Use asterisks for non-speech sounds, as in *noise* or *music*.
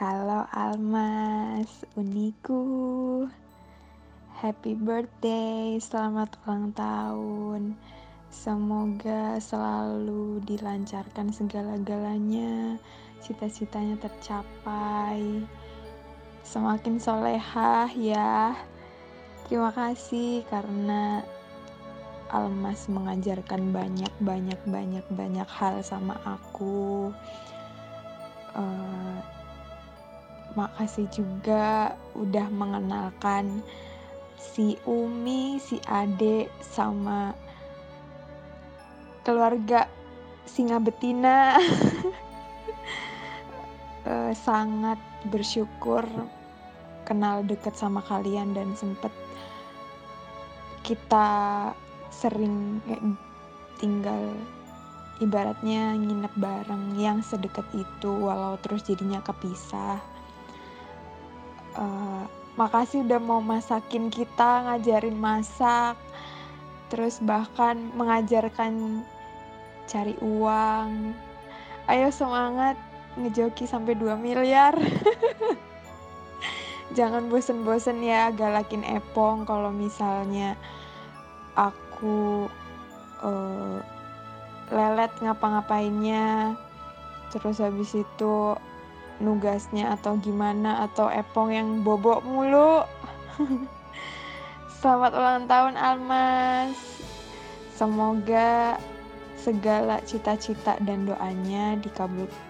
Halo Almas, uniku. Happy birthday, selamat ulang tahun. Semoga selalu dilancarkan segala-galanya, cita-citanya tercapai. Semakin solehah ya. Terima kasih karena Almas mengajarkan banyak banyak banyak banyak hal sama aku. Uh, makasih juga udah mengenalkan si Umi, si Ade sama keluarga singa betina. uh, *laughs* sangat bersyukur kenal deket sama kalian dan sempet kita sering tinggal ibaratnya nginep bareng yang sedekat itu walau terus jadinya kepisah uh, makasih udah mau masakin kita ngajarin masak terus bahkan mengajarkan cari uang. Ayo semangat ngejoki sampai 2 miliar. *laughs* Jangan bosen-bosen ya galakin Epong kalau misalnya aku uh, lelet ngapa-ngapainnya. Terus habis itu nugasnya atau gimana atau Epong yang bobok mulu. *laughs* Selamat ulang tahun Almas. Semoga segala cita-cita dan doanya dikabulkan